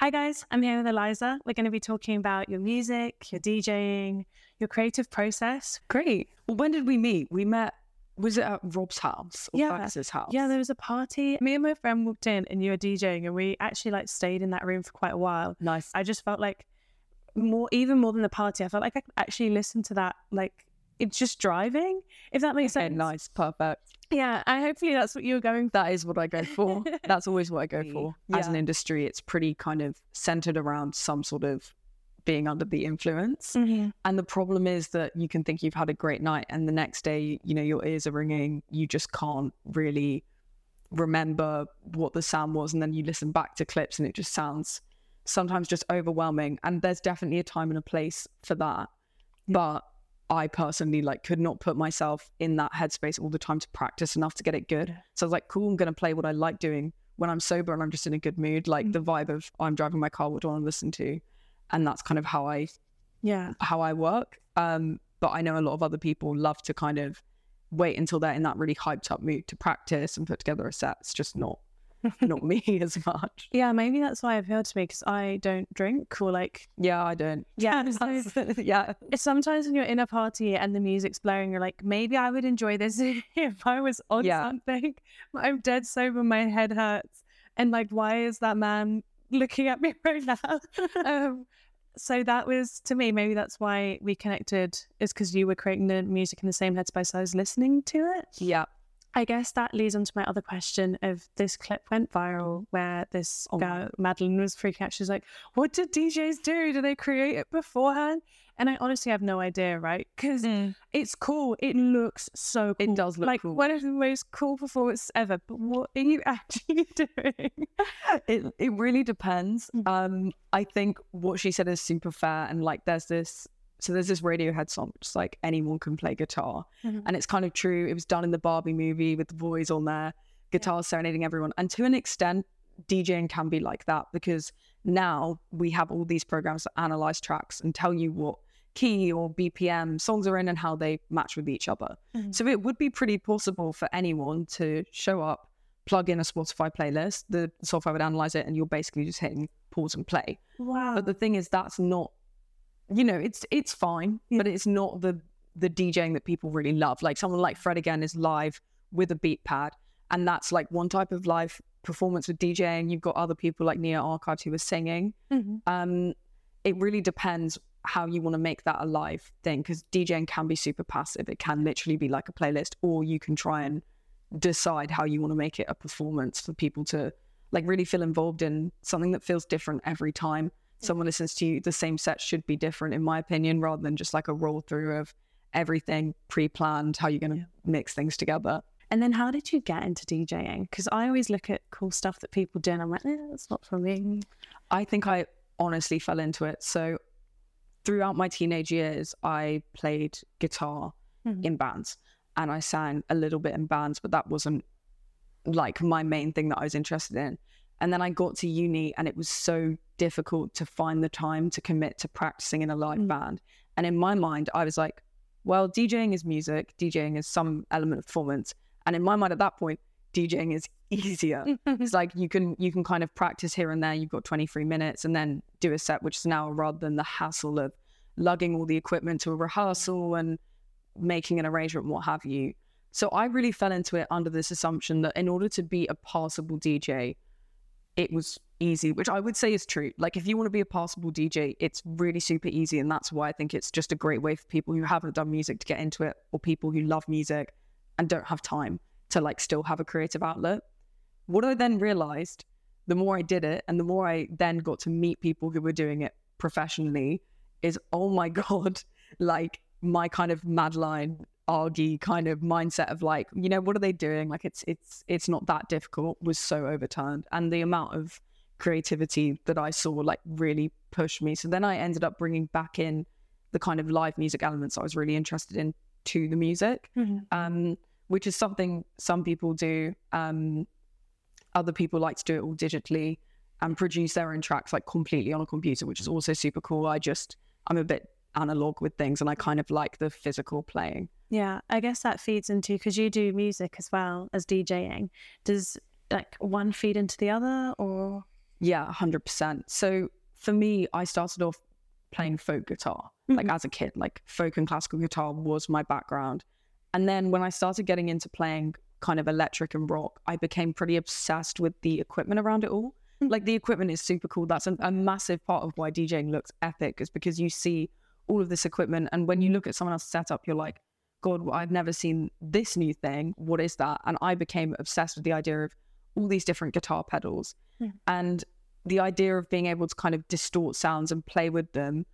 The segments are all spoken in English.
Hi guys, I'm here with Eliza. We're going to be talking about your music, your DJing, your creative process. Great. Well, when did we meet? We met. Was it at Rob's house or Yeah. Fax's house? Yeah, there was a party. Me and my friend walked in and you were DJing and we actually like stayed in that room for quite a while. nice. I just felt like more even more than the party, I felt like I could actually listen to that like it's just driving, if that makes Okay, sense. nice, perfect. Yeah, and hopefully that's what you were going for. That is what I go for. That's always what I go for. As an industry, it's pretty kind of centered around some sort of being under the influence. Mm-hmm. And the problem is that you can think you've had a great night, and the next day, you know, your ears are ringing. You just can't really remember what the sound was. And then you listen back to clips, and it just sounds sometimes just overwhelming. And there's definitely a time and a place for that. But I personally like could not put myself in that headspace all the time to practice enough to get it good. So I was like, cool, I'm gonna play what I like doing when I'm sober and I'm just in a good mood. Like the vibe of I'm driving my car, what do I want to listen to? And that's kind of how I Yeah. how I work. Um, but I know a lot of other people love to kind of wait until they're in that really hyped up mood to practice and put together a set. It's just not not me as much. Yeah, maybe that's why it appealed to me because I don't drink or like Yeah, I don't. yeah. so yeah. sometimes when you're in a party and the music's blaring, you're like, maybe I would enjoy this if I was on Yeah. something. But I'm dead sober, my head hurts, and like, why is that man looking at me right now? um, so that was to me, maybe that's why we connected, is because you were creating the music in the same headspace I was listening to it. Yeah. I guess that leads on to my other question of this clip went viral where this Oh. girl, Madeline, was freaking out. She's like, What do DJs do? Do they create it beforehand? And I honestly have no idea, right? Because it's cool. It looks so cool. It does look like cool. one of the most cool performances ever. But what are you actually doing? it it really depends. Mm. Um, I think what she said is super fair, and like there's this. So there's this Radiohead song, just like anyone can play guitar, Mhm. and it's kind of true. It was done in the Barbie movie with the boys on there, guitar serenading everyone, and to an extent, DJing can be like that because now we have all these programs that analyze tracks and tell you what key or BPM songs are in and how they match with each other. Mhm. So it would be pretty possible for anyone to show up, plug in a Spotify playlist, the software would analyze it, and you're basically just hitting pause and play. Wow. But the thing is, that's not, you know, it's it's fine, but it's not the the DJing that people really love. Like someone like Fred again is live with a beat pad, and that's like one type of live performance with DJing. You've got other people like Nia Archives who are singing. Mhm. Um, it really depends how you want to make that a live thing because DJing can be super passive. It can literally be like a playlist, or you can try and decide how you want to make it a performance for people to like really feel involved in something that feels different every time someone listens to you. The same set should be different, in my opinion, rather than just like a roll through of everything pre-planned, how you're going to mix things together. And then how did you get into DJing? Because I always look at cool stuff that people do and I'm like, eh, that's not for me. I think I honestly fell into it. So throughout my teenage years, I played guitar Mhm. in bands and I sang a little bit in bands, but that wasn't like my main thing that I was interested in. And then I got to uni and it was so difficult to find the time to commit to practicing in a live Mm. band. And in my mind, I was like, well, DJing is music, DJing is some element of performance. And in my mind at that point, DJing is easier it's like you can you can kind of practice here and there you've got 23 minutes and then do a set which is now rather than the hassle of lugging all the equipment to a rehearsal and making an arrangement and what have you so i really fell into it under this assumption that in order to be a passable dj it was easy which i would say is true like if you want to be a passable dj it's really super easy and that's why i think it's just a great way for people who haven't done music to get into it or people who love music and don't have time to like still have a creative outlet what I then realized, the more I did it and the more I then got to meet people who were doing it professionally, is oh my God, like my kind of Madeline Argy kind of mindset of like, you know, what are they doing? Like it's it's it's not that difficult was so overturned. And the amount of creativity that I saw like really pushed me. So then I ended up bringing back in the kind of live music elements I was really interested in to the music Mhm. um, which is something some people do. Um, other people like to do it all digitally and produce their own tracks like completely on a computer, which is also super cool. I just, I'm a bit analog with things and I kind of like the physical playing. Yeah, I guess that feeds into because you do music as well as DJing. Does like one feed into the other or Yeah, 100%. So for me, I started off playing folk guitar, like Mhm. as a kid, like folk and classical guitar was my background. And then when I started getting into playing kind of electric and rock, I became pretty obsessed with the equipment around it all. Mhm. Like the equipment is super cool. That's a, a massive part of why DJing looks epic, is because you see all of this equipment. And when you look at someone else's setup, you're like, God, I've never seen this new thing. What is that? And I became obsessed with the idea of all these different guitar pedals Yeah. and the idea of being able to kind of distort sounds and play with them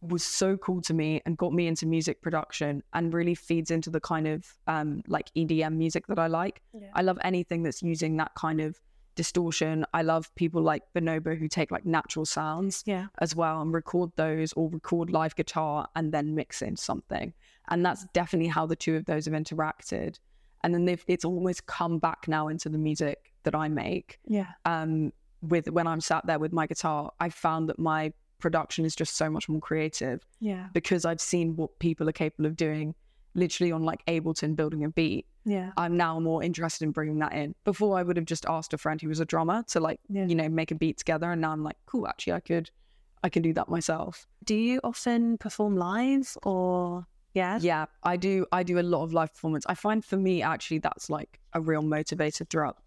was so cool to me and got me into music production and really feeds into the kind of um, like EDM music that I like. Yeah. I love anything that's using that kind of distortion. I love people like Bonobo who take like natural sounds Yeah. as well and record those or record live guitar and then mix in something. And that's definitely how the two of those have interacted. And then they've, it's almost come back now into the music that I make. Yeah. Um, with when I'm sat there with my guitar, I found that my production is just so much more creative Yeah. because I've seen what people are capable of doing literally on like Ableton building a beat. Yeah. I'm now more interested in bringing that in. Before I would have just asked a friend who was a drummer to like, Yeah. you know, make a beat together. And now I'm like, cool, actually I could, I can do that myself. Do you often perform live or yeah? Yeah, I do. I do a lot of live performance. I find for me, actually, that's like a real motivator throughout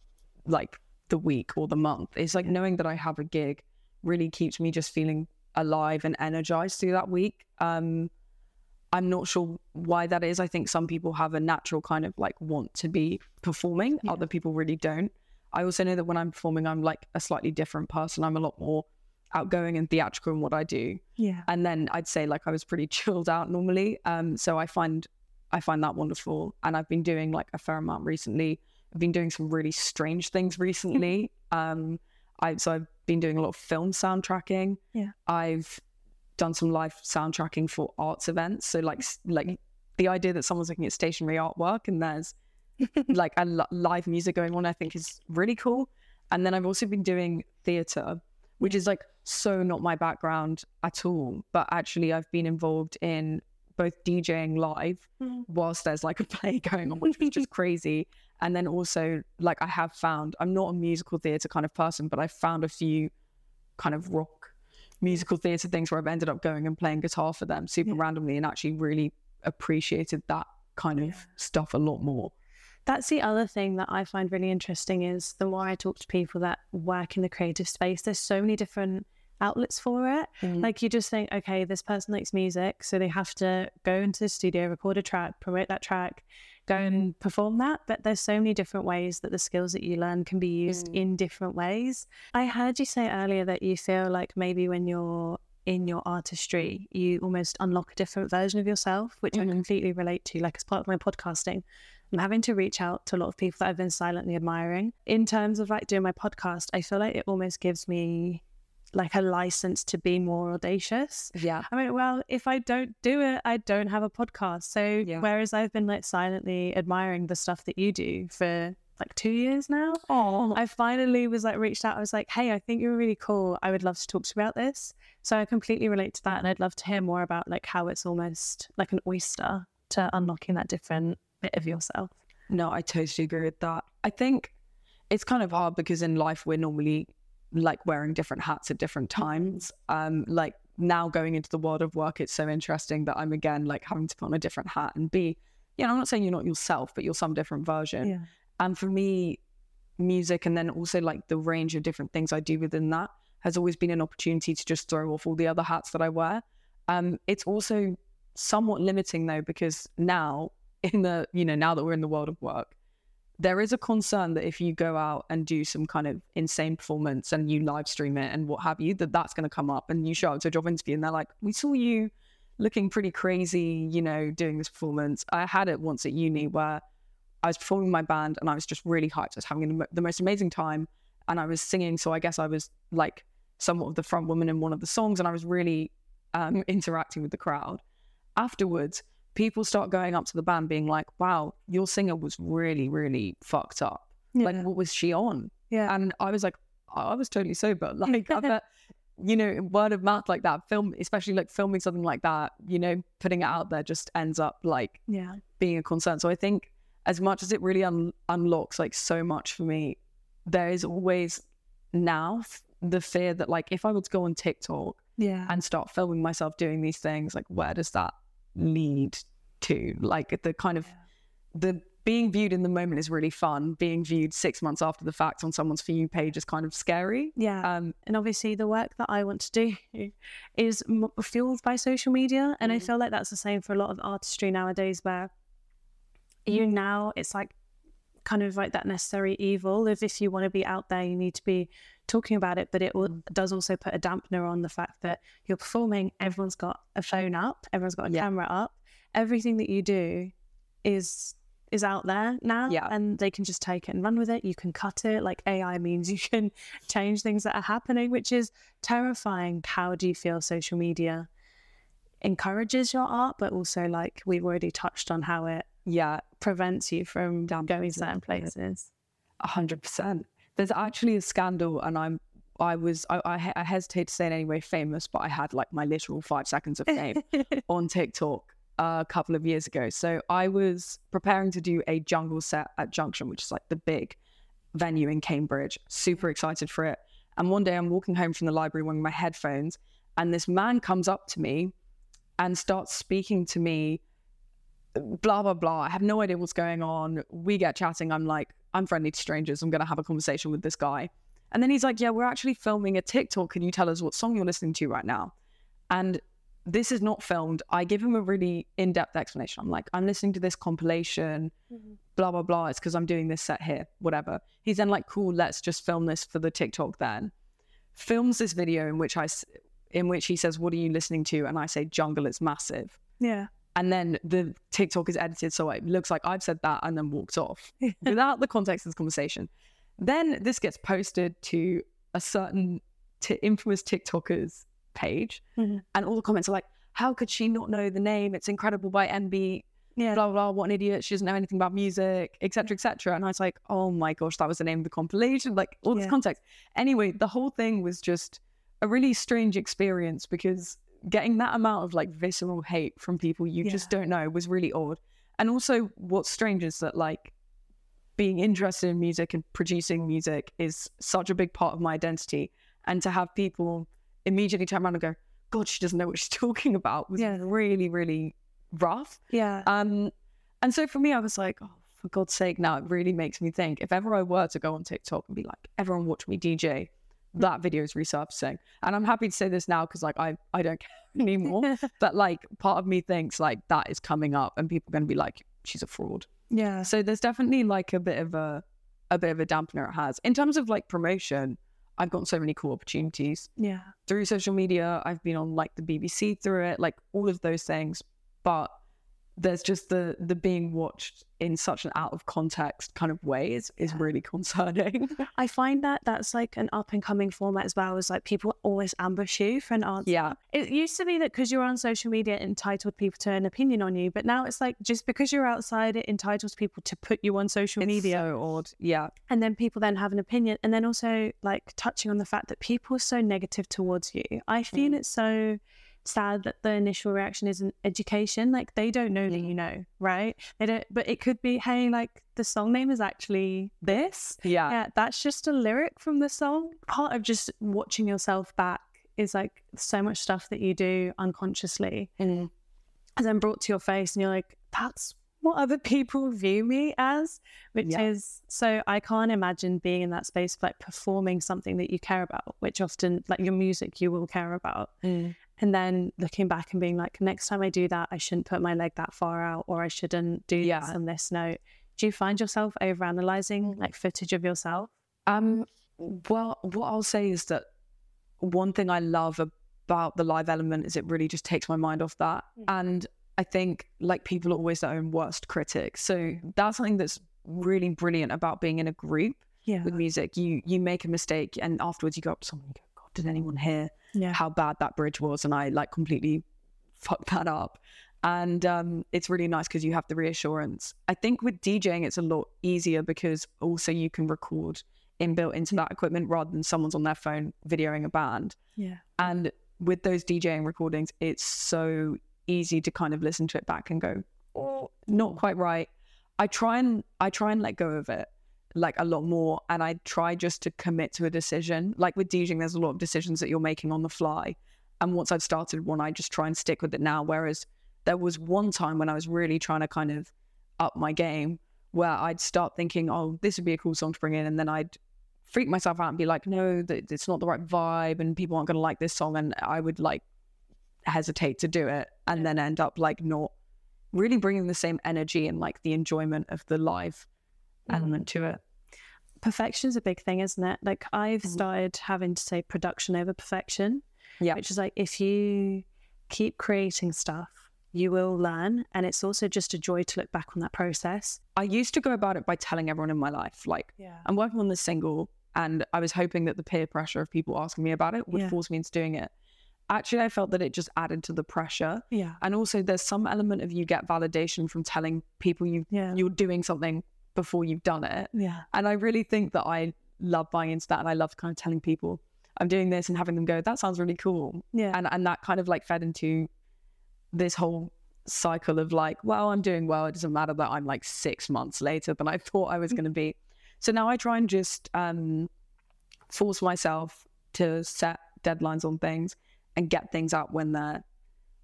like the week or the month. It's like knowing that I have a gig really keeps me just feeling alive and energized through that week. Um, I'm not sure why that is. I think some people have a natural kind of like want to be performing, Yeah. other people really don't. I also know that when I'm performing, I'm like a slightly different person. I'm a lot more outgoing and theatrical in what I do Yeah. and then I'd say like I was pretty chilled out normally. Um, so I find I find that wonderful, and I've been doing like a fair amount recently. I've been doing some really strange things recently. um, I so I've been doing a lot of film soundtracking. Yeah. I've done some live soundtracking for arts events. So like like the idea that someone's looking at stationary artwork and there's like a live music going on, I think is really cool. And then I've also been doing theatre, which is like so not my background at all. But actually, I've been involved in both DJing live Mhm. whilst there's like a play going on, which is just crazy. And then also, like, I have found I'm not a musical theatre kind of person, but I found a few kind of rock musical theatre things where I've ended up going and playing guitar for them super Yeah. randomly and actually really appreciated that kind of Yeah. stuff a lot more. That's the other thing that I find really interesting is the more I talk to people that work in the creative space, there's so many different outlets for it. Like you just think, okay, this person likes music, so they have to go into the studio, record a track, promote that track, go and perform that. But there's so many different ways that the skills that you learn can be used Mm. in different ways. I heard you say earlier that you feel like maybe when you're in your artistry, you almost unlock a different version of yourself, which I Mhm. completely relate to. Like as part of my podcasting, I'm having to reach out to a lot of people that I've been silently admiring. In terms of like doing my podcast, I feel like it almost gives me like a license to be more audacious. Yeah. I mean, well, if I don't do it, I don't have a podcast. So Yeah. whereas I've been like silently admiring the stuff that you do for like two years now, Oh, I finally was like reached out. I was like, hey, I think you're really cool. I would love to talk to you about this. So I completely relate to that. And I'd love to hear more about like how it's almost like an oyster to unlocking that different bit of yourself. No, I totally agree with that. I think it's kind of hard because in life we're normally like wearing different hats at different times. Um, like now going into the world of work, it's so interesting that I'm again like having to put on a different hat and be, you know, I'm not saying you're not yourself, but you're some different version. Yeah. And for me, music and then also like the range of different things I do within that has always been an opportunity to just throw off all the other hats that I wear. Um, it's also somewhat limiting though, because now in the, you know, now that we're in the world of work, there is a concern that if you go out and do some kind of insane performance and you live stream it and what have you, that that's going to come up and you show up to a job interview and they're like, we saw you looking pretty crazy, you know, doing this performance. I had it once at uni where I was performing my band and I was just really hyped. I was having the most amazing time and I was singing. So I guess I was like somewhat of the front woman in one of the songs and I was really um, interacting with the crowd. Afterwards, people start going up to the band being like, wow, your singer was really, really fucked up. Like, what was she on? yeah. And I was like, I was totally sober. Like, I bet, uh, you know, word of mouth like that, film, especially like filming something like that, you know, putting it out there just ends up like yeah. being a concern. So I think as much as it really un- unlocks like so much for me, there is always now f- the fear that like if I were to go on TikTok Yeah. and start filming myself doing these things, like where does that lead to? Like the kind of the being viewed in the moment is really fun. Being viewed six months after the fact on someone's for you page is kind of scary. Yeah. Um, and obviously the work that I want to do is m- fueled by social media and I Mm. feel like that's the same for a lot of artistry nowadays where you now it's like kind of like that necessary evil of if you want to be out there you need to be talking about it but it al- mm. does also put a dampener on the fact that you're performing everyone's got a phone up everyone's got a Yeah. camera up. Everything that you do is is out there now Yeah. and they can just take it and run with it. You can cut it. Like ai means you can change things that are happening which is terrifying. How do you feel social media encourages your art but also like we've already touched on how it yeah, prevents you from Dampens going certain places. A hundred percent. There's actually a scandal, and I'm. I was I, I, I hesitate to say it anyway famous, but I had like my literal five seconds of fame on TikTok uh, a couple of years ago. So I was preparing to do a jungle set at Junction, which is like the big venue in Cambridge. Super excited for it. And one day I'm walking home from the library wearing my headphones, and this man comes up to me and starts speaking to me. Blah blah blah. I have no idea what's going on. We get chatting. I'm like, I'm friendly to strangers. I'm gonna have a conversation with this guy. And then he's like, Yeah, we're actually filming a TikTok. Can you tell us what song you're listening to right now? And this is not filmed. I give him a really in depth explanation. I'm like, I'm listening to this compilation, mm-hmm. blah, blah, blah. It's because I'm doing this set here, whatever. He's then like, cool, let's just film this for the TikTok then. Films this video in which I, in which he says, What are you listening to? And I say, Jungle it's massive. yeah And then the TikTok is edited so it looks like I've said that and then walked off without the context of this conversation. Then this gets posted to a certain t- infamous TikToker's page, Mhm. and all the comments are like, "How could she not know the name? It's incredible by M-Beat." yeah Blah blah. blah what an idiot! She doesn't know anything about music, etc. etc. And I was like, "Oh my gosh, that was the name of the compilation!" Like all this Yeah. context. Anyway, the whole thing was just a really strange experience because getting that amount of like visceral hate from people you just don't know was really odd. And also, what's strange is that like being interested in music and producing music is such a big part of my identity. And to have people immediately turn around and go, God, she doesn't know what she's talking about was Yeah. really, really rough. yeah Um, and so for me, I was like, oh, for God's sake, now it really makes me think if ever I were to go on TikTok and be like, everyone watch me DJ, that video is resurfacing. And I'm happy to say this now because like I, I don't care anymore. but like part of me thinks like that is coming up and people are going to be like, she's a fraud. yeah So there's definitely like a bit of a a bit of a dampener it has. In terms of like promotion, I've gotten so many cool opportunities yeah through social media. I've been on like the BBC through it, like all of those things. But there's just the the being watched in such an out of context kind of way is is Yeah. really concerning. I find that that's like an up and coming format as well. Is like people always ambush you for an answer. yeah. It used to be that because you're on social media, it entitled people to an opinion on you, but now it's like just because you're outside, it entitles people to put you on social It's media, so odd. Yeah. and then people then have an opinion, and then also like touching on the fact that people are so negative towards you. I feel Mm. it's so sad that the initial reaction isn't education. Like they don't know that you know, right? They don't, but it could be, hey, like the song name is actually this. Yeah. Yeah, that's just a lyric from the song. Part of just watching yourself back is like so much stuff that you do unconsciously Mm. and then brought to your face, and you're like, that's what other people view me as, which Yeah. is so I can't imagine being in that space of like performing something that you care about, which often like your music you will care about. Mm. And then looking back and being like, next time I do that, I shouldn't put my leg that far out, or I shouldn't do Yeah. this on this note. Do you find yourself overanalyzing like footage of yourself? Um, well, what I'll say is that one thing I love about the live element is it really just takes my mind off that. Mm. And I think like people are always their own worst critics. So that's something that's really brilliant about being in a group Yeah. with music. You you make a mistake and afterwards you go up to someone and you go, God, did anyone hear Yeah. how bad that bridge was? And I like completely fucked that up. And um, it's really nice because you have the reassurance. I think with DJing, it's a lot easier because also you can record inbuilt into that equipment rather than someone's on their phone videoing a band. Yeah. And with those DJing recordings, it's so easy to kind of listen to it back and go, oh, not quite right. I try and I try and let go of it. Like a lot more and I try just to commit to a decision. Like with DJing, there's a lot of decisions that you're making on the fly. And once I've started one, I just try and stick with it now. Whereas there was one time when I was really trying to kind of up my game where I'd start thinking, oh, this would be a cool song to bring in. And then I'd freak myself out and be like, no, that it's not the right vibe and people aren't going to like this song. And I would like hesitate to do it and then end up like not really bringing the same energy and like the enjoyment of the live Mm. element to it. Perfection's a big thing, isn't it? Like I've Mhm. started having to say production over perfection. Yeah. Which is like if you keep creating stuff, you will learn. And it's also just a joy to look back on that process. I used to go about it by telling everyone in my life, like, Yeah. I'm working on this single, and I was hoping that the peer pressure of people asking me about it would Yeah. force me into doing it. Actually, I felt that it just added to the pressure. Yeah. And also, there's some element of you get validation from telling people you Yeah. you're doing something before you've done it. Yeah. And I really think that I love buying into that, and I love kind of telling people I'm doing this and having them go, "That sounds really cool," Yeah. and and that kind of like fed into this whole cycle of like, well, I'm doing well. It doesn't matter that I'm like six months later than I thought I was going to be. So now I try and just um, force myself to set deadlines on things and get things out when they're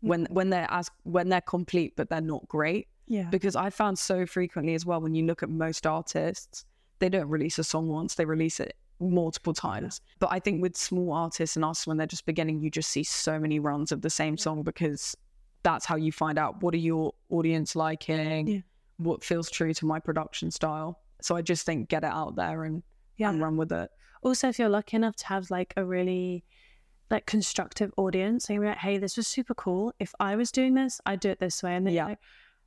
when when they're as when they're complete, but they're not great. Yeah. Because I found so frequently as well when you look at most artists, they don't release a song once; they release it multiple times. But I think with small artists and us, when they're just beginning, you just see so many runs of the same song because that's how you find out what are your audience liking, Yeah. what feels true to my production style. So I just think get it out there and, Yeah. and run with it. also if you're lucky enough to have like a really like constructive audience and you're like hey this was super cool if i was doing this i'd do it this way and then Yeah. yeah. like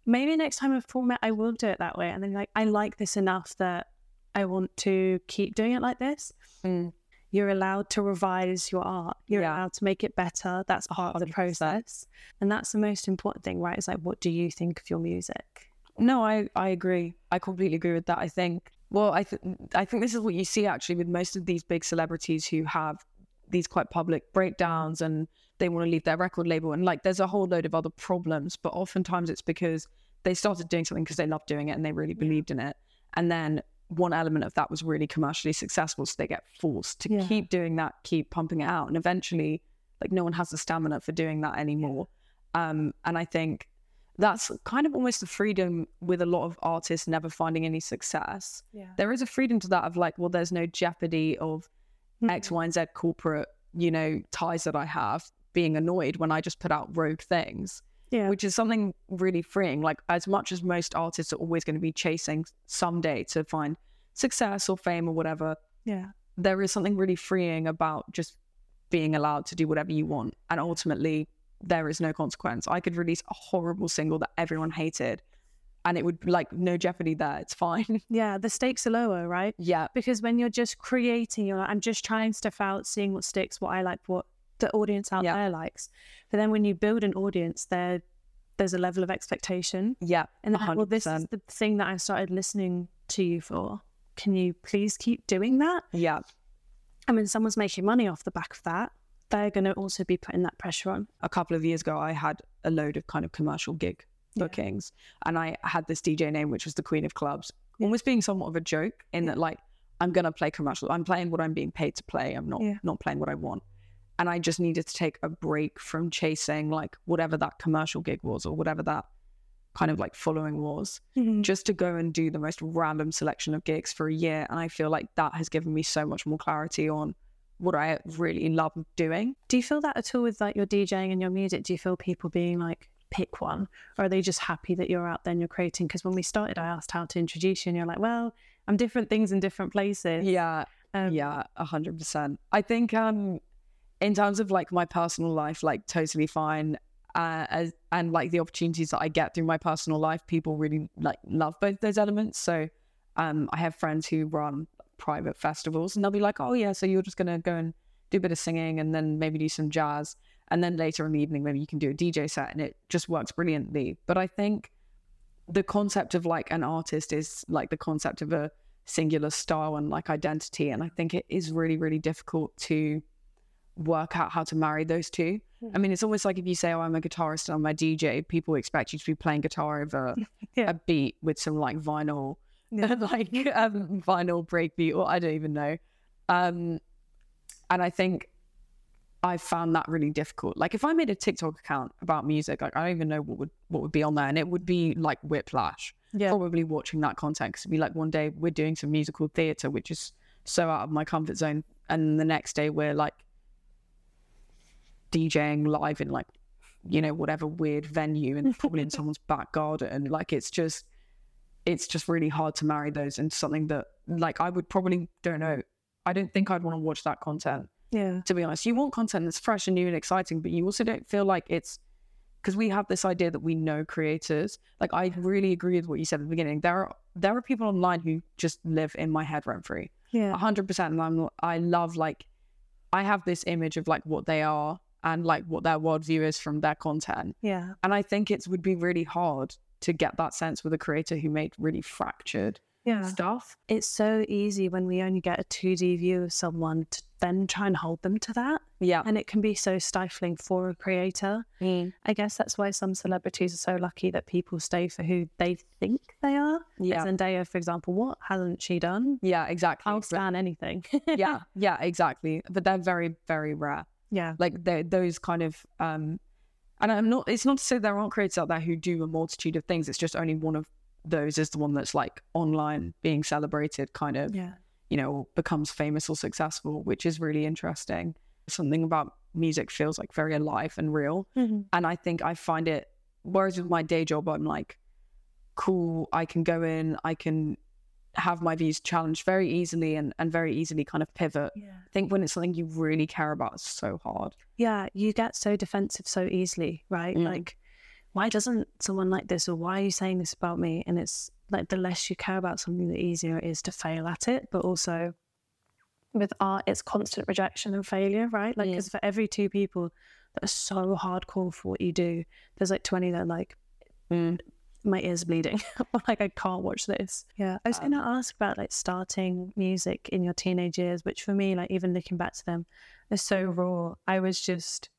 maybe next time i format i will do it that way and then like i like this enough that i want to keep doing it like this Mm. you're allowed to revise your art you're Yeah. allowed to make it better that's part of the process and that's the most important thing right it's like what do you think of your music No, I, I agree. I completely agree with that. I think, well, I, th- I think this is what you see actually with most of these big celebrities who have these quite public breakdowns and they want to leave their record label. And like, there's a whole load of other problems, but oftentimes it's because they started doing something because they loved doing it and they really believed in it. And then one element of that was really commercially successful. So they get forced to Yeah. keep doing that, keep pumping it out. And eventually, like, no one has the stamina for doing that anymore. Um, and I think that's kind of almost the freedom with a lot of artists never finding any success. yeah There is a freedom to that of like, well, there's no jeopardy of X, Y, and Z corporate, you know, ties that I have being annoyed when I just put out rogue things, yeah which is something really freeing. Like, as much as most artists are always going to be chasing someday to find success or fame or whatever, yeah there is something really freeing about just being allowed to do whatever you want. And ultimately, there is no consequence. I could release a horrible single that everyone hated and it would be like no jeopardy there. It's fine. yeah the stakes are lower right yeah. because when you're just creating, you're like, I'm just trying stuff out, seeing what sticks, what I like, what the audience out Yeah. there likes. But then when you build an audience, there there's a level of expectation, Yeah. and then, like, well, this is the thing that I started listening to you for. Can you please keep doing that? Yeah. And when someone's making money off the back of that, they're going to also be putting that pressure on. A couple of years ago, I had a load of kind of commercial gig Yeah. bookings and I had this DJ name, which was the Queen of Clubs, almost being somewhat of a joke in that, like, I'm going to play commercial. I'm playing what I'm being paid to play. I'm not, Yeah. not playing what I want. And I just needed to take a break from chasing like whatever that commercial gig was or whatever that kind of like following was, Mhm. just to go and do the most random selection of gigs for a year. And I feel like that has given me so much more clarity on what I really love doing. Do you feel that at all with like your DJing and your music? Do you feel people being like, pick one? Or are they just happy that you're out there and you're creating? Because when we started, I asked how to introduce you, and you're like, well, I'm different things in different places. Yeah, Um, yeah, a hundred percent. I think um in terms of like my personal life, like totally fine. Uh, as, and like the opportunities that I get through my personal life, people really like love both those elements. So um I have friends who run private festivals and they'll be like, Oh yeah, so you're just gonna go and do a bit of singing and then maybe do some jazz. And then later in the evening maybe you can do a DJ set and it just works brilliantly. But I think the concept of like an artist is like the concept of a singular style and like identity. And I think it is really, really difficult to work out how to marry those two. I mean, it's almost like if you say, Oh, I'm a guitarist and I'm a DJ, people expect you to be playing guitar over Yeah. a beat with some like vinyl like um, vinyl breakbeat, or I don't even know. Um, and I think I found that really difficult. Like if I made a TikTok account about music, like I don't even know what would what would be on there, and it would be like whiplash. Yeah. Probably watching that content because it'd be like one day we're doing some musical theatre, which is so out of my comfort zone, and the next day we're like DJing live in like you know whatever weird venue and probably in someone's back garden. Like it's just it's just really hard to marry those into something that like I would probably don't know. I don't think I'd want to watch that content Yeah. to be honest. You want content that's fresh and new and exciting, but you also don't feel like it's because we have this idea that we know creators. Like I really agree with what you said at the beginning. There are there are people online who just live in my head rent free. Yeah. A hundred percent. And I'm I love like I have this image of like what they are and like what their worldview is from their content. Yeah. And I think it would be really hard to get that sense with a creator who made really fractured Yeah. stuff. It's so easy when we only get a 2D view of someone to then try and hold them to that. Yeah. And it can be so stifling for a creator. Mm. I guess that's why some celebrities are so lucky that people stay for who they think they are. Like Yeah. Zendaya, for example, what hasn't she done? Yeah, exactly. I'll stand anything. yeah, yeah, exactly. But they're very, very rare. Yeah. like those kind of um and i'm not it's not to say there aren't creators out there who do a multitude of things it's just only one of those is the one that's like online being celebrated kind of Yeah. you know becomes famous or successful which is really interesting something about music feels like very alive and real Mhm. and i think i find it whereas with my day job i'm like cool i can go in i can have my views challenged very easily and, and very easily kind of pivot Yeah. I think when it's something you really care about, it's so hard. Yeah. You get so defensive so easily, right? Mm. Like, why doesn't someone like this or why are you saying this about me? And it's like the less you care about something, the easier it is to fail at it. But also with art, it's constant rejection and failure, right? Like, because for every two people that are so hardcore for what you do, there's like 20 that are like, Mm. My ears bleeding. like, I can't watch this. Yeah. I was Um, going to ask about like starting music in your teenage years, which for me, like, even looking back to them, is so raw. I was just,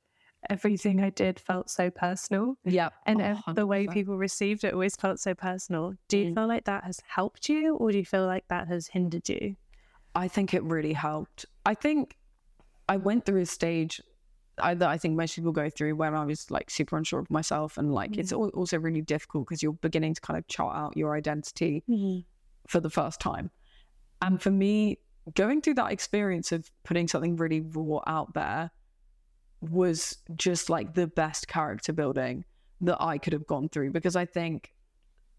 everything I did felt so personal. Yeah. And Oh, uh, the way people received it always felt so personal. Do you Mm. feel like that has helped you, or do you feel like that has hindered you? I think it really helped. I think I went through a stage I, that I think most people go through when I was like super unsure of myself. And like, it's mm. also really difficult because you're beginning to kind of chart out your identity mm-hmm. for the first time. And for me, going through that experience of putting something really raw out there was just like the best character building that I could have gone through because I think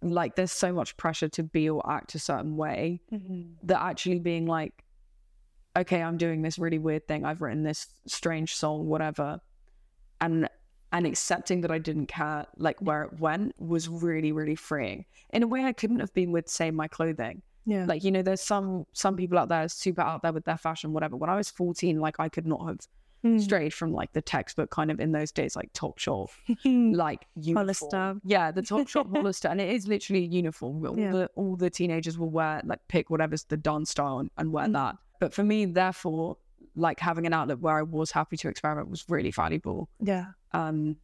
like there's so much pressure to be or act a certain way mm-hmm. that actually being like, okay, I'm doing this really weird thing. I've written this strange song, whatever, and and accepting that I didn't care like where it went was really really freeing in a way I couldn't have been with say my clothing. Yeah. Like you know, there's some some people out there super out there with their fashion, whatever. When I was 14, like I could not have Mm. strayed from like the textbook kind of in those days, like Top Shop, like uniform. Hollister. Yeah, the Top Shop Hollister, and it is literally uniform. All Yeah. the all the teenagers will wear like pick whatever's the dance style and, and wear Mm. that. But for me, therefore, like having an outlet where I was happy to experiment was really valuable. yeah. Um,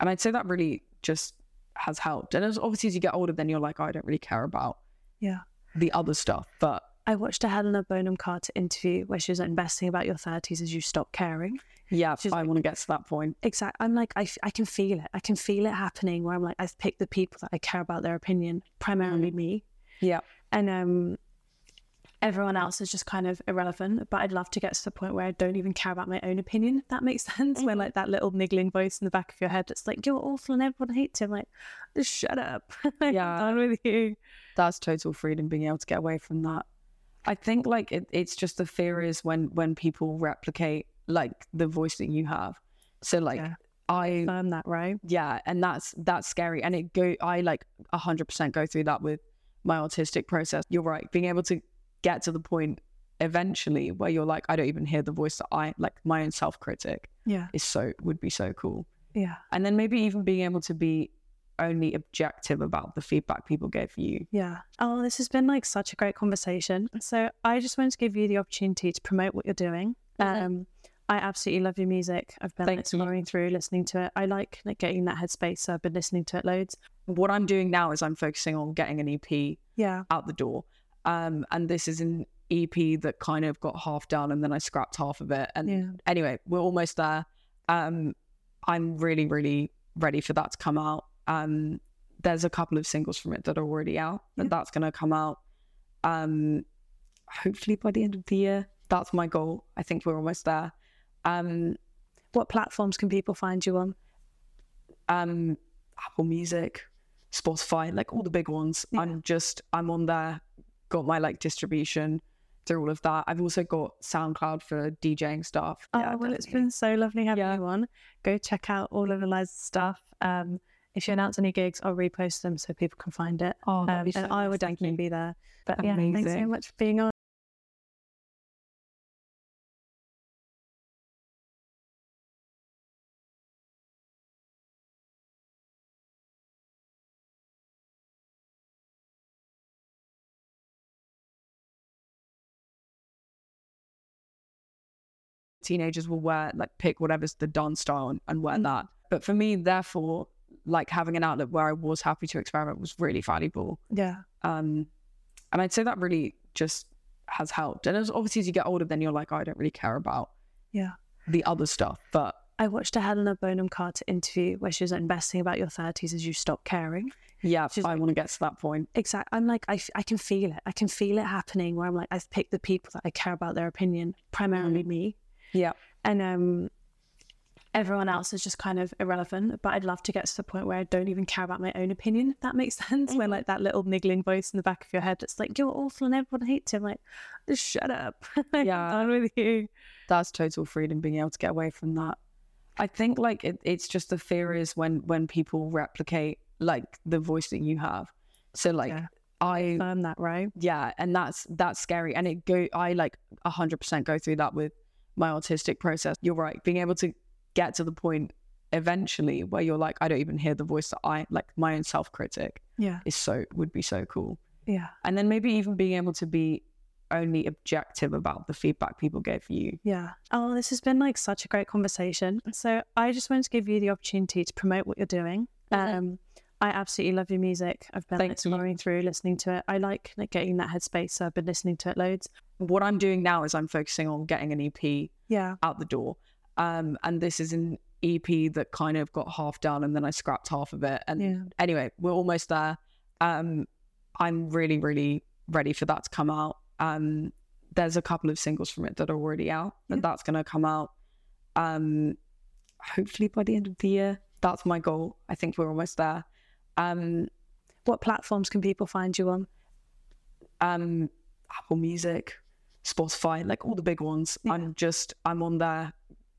and I'd say that really just has helped. And as obviously as you get older, then you're like, oh, I don't really care about Yeah. the other stuff. But I watched a Helena Bonham Carter interview where she was like, investing about your 30s as you stop caring. yeah, She's I like- want to get to that point. Exactly. I'm like, I, I can feel it. I can feel it happening where I'm like, I've picked the people that I care about their opinion, primarily me. Yeah. And um, everyone else is just kind of irrelevant. But I'd love to get to the point where I don't even care about my own opinion, if that makes sense. Where Mhm. like that little niggling voice in the back of your head that's like, you're awful and everyone hates you. I'm like, just shut up. I'm Yeah. done with you. That's total freedom being able to get away from that. I think like it, it's just the fear is when when people replicate like the voice that you have. So like Yeah. I Firm that, right? yeah and that's that's scary and it go i like 100% go through that with my autistic process you're right being able to get to the point eventually where you're like i don't even hear the voice that i like my own self-critic Yeah. is so would be so cool Yeah. and then maybe even being able to be only objective about the feedback people gave you Yeah. Oh, this has been like such a great conversation. So I just wanted to give you the opportunity to promote what you're doing. Mhm. Um, I absolutely love your music. I've been like, Thank you. through, listening to it. I like like getting that headspace, so I've been listening to it loads. what I'm doing now is I'm focusing on getting an EP Yeah. out the door. Um, and this is an EP that kind of got half done and then I scrapped half of it. And Yeah. anyway, we're almost there. Um, I'm really, really ready for that to come out. Um, there's a couple of singles from it that are already out, and that's going to come out um, hopefully by the end of the year. That's my goal. I think we're almost there. Um, What platforms can people find you on? um, Apple Music, Spotify, like all the big ones. Yeah. I'm just I'm on there, got my like distribution through all of that. I've also got SoundCloud for DJing stuff. Oh, Yeah, well, it's been so lovely having Yeah. you on. Go check out all of Eliza's stuff. Um, if you announce any gigs, I'll repost them so people can find it. Oh, Um, so and I will definitely be there. But yeah, thanks so much for being on. Teenagers will wear like pick whatever's the dance style and, and wear Mm. that. But for me, therefore, like having an outlet where I was happy to experiment was really valuable. Yeah. Um, and I'd say that really just has helped. And as obviously as you get older, then you're like, oh, I don't really care about Yeah. the other stuff. But I watched a Helena Bonham Carter interview where she was investing about your 30s as you stop caring. yeah, She's I like- want to get to that point. Exactly. I'm like, I, I can feel it. I can feel it happening where I'm like, I've picked the people that I care about their opinion, primarily me. Yeah. And um, everyone else is just kind of irrelevant. But I'd love to get to the point where I don't even care about my own opinion, if that makes sense. Where Mhm. like that little niggling voice in the back of your head that's like, you're awful and everyone hates you. I'm like, just shut up. yeah. I'm with you. That's total freedom, being able to get away from that. I think like it, it's just the fear is when when people replicate like the voice that you have. So like Yeah. I Firm that, right? yeah and that's that's scary and it go i like 100% go through that with my autistic process you're right being able to get to the point eventually where you're like i don't even hear the voice that i like my own self-critic Yeah. is so would be so cool Yeah. and then maybe even being able to be only objective about the feedback people give you Yeah. Oh, this has been like such a great conversation. So I just wanted to give you the opportunity to promote what you're doing. Mhm. Um, I absolutely love your music. I've been like, Thank you. through, listening to it. I like like getting that headspace, so I've been listening to it loads. What i'm doing now is i'm focusing on getting an ep Yeah. out the door um and this is an ep that kind of got half done and then i scrapped half of it and Yeah. anyway, we're almost there. Um, I'm really, really ready for that to come out. Um, there's a couple of singles from it that are already out, Yeah. and that's going to come out um, hopefully by the end of the year. That's my goal. I think we're almost there. Um, What platforms can people find you on? um, Apple Music, Spotify, like all the big ones. Yeah. I'm just I'm on there,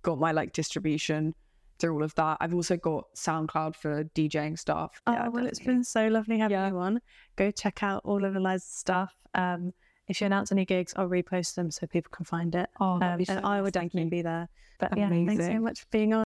got my like distribution through all of that. I've also got SoundCloud for DJing stuff. Oh, Yeah, well, it's been so lovely having Yeah. you on. Go check out all of Eliza's stuff. Um, if you announce any gigs, I'll repost them so people can find it. Oh, Um, so and I nice. will Thank definitely be there. But yeah, thanks so much for being on.